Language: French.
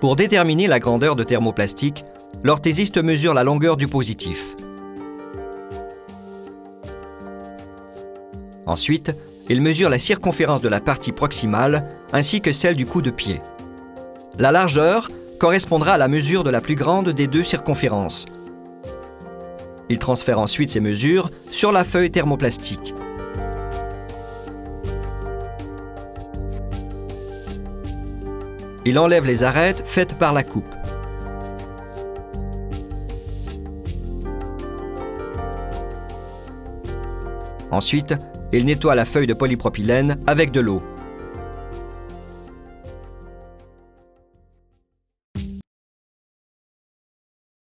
Pour déterminer la grandeur de thermoplastique, l'orthésiste mesure la longueur du positif. Ensuite, il mesure la circonférence de la partie proximale ainsi que celle du coup de pied. La largeur correspondra à la mesure de la plus grande des deux circonférences. Il transfère ensuite ces mesures sur la feuille thermoplastique. Il enlève les arêtes faites par la coupe. Ensuite, il nettoie la feuille de polypropylène avec de l'eau.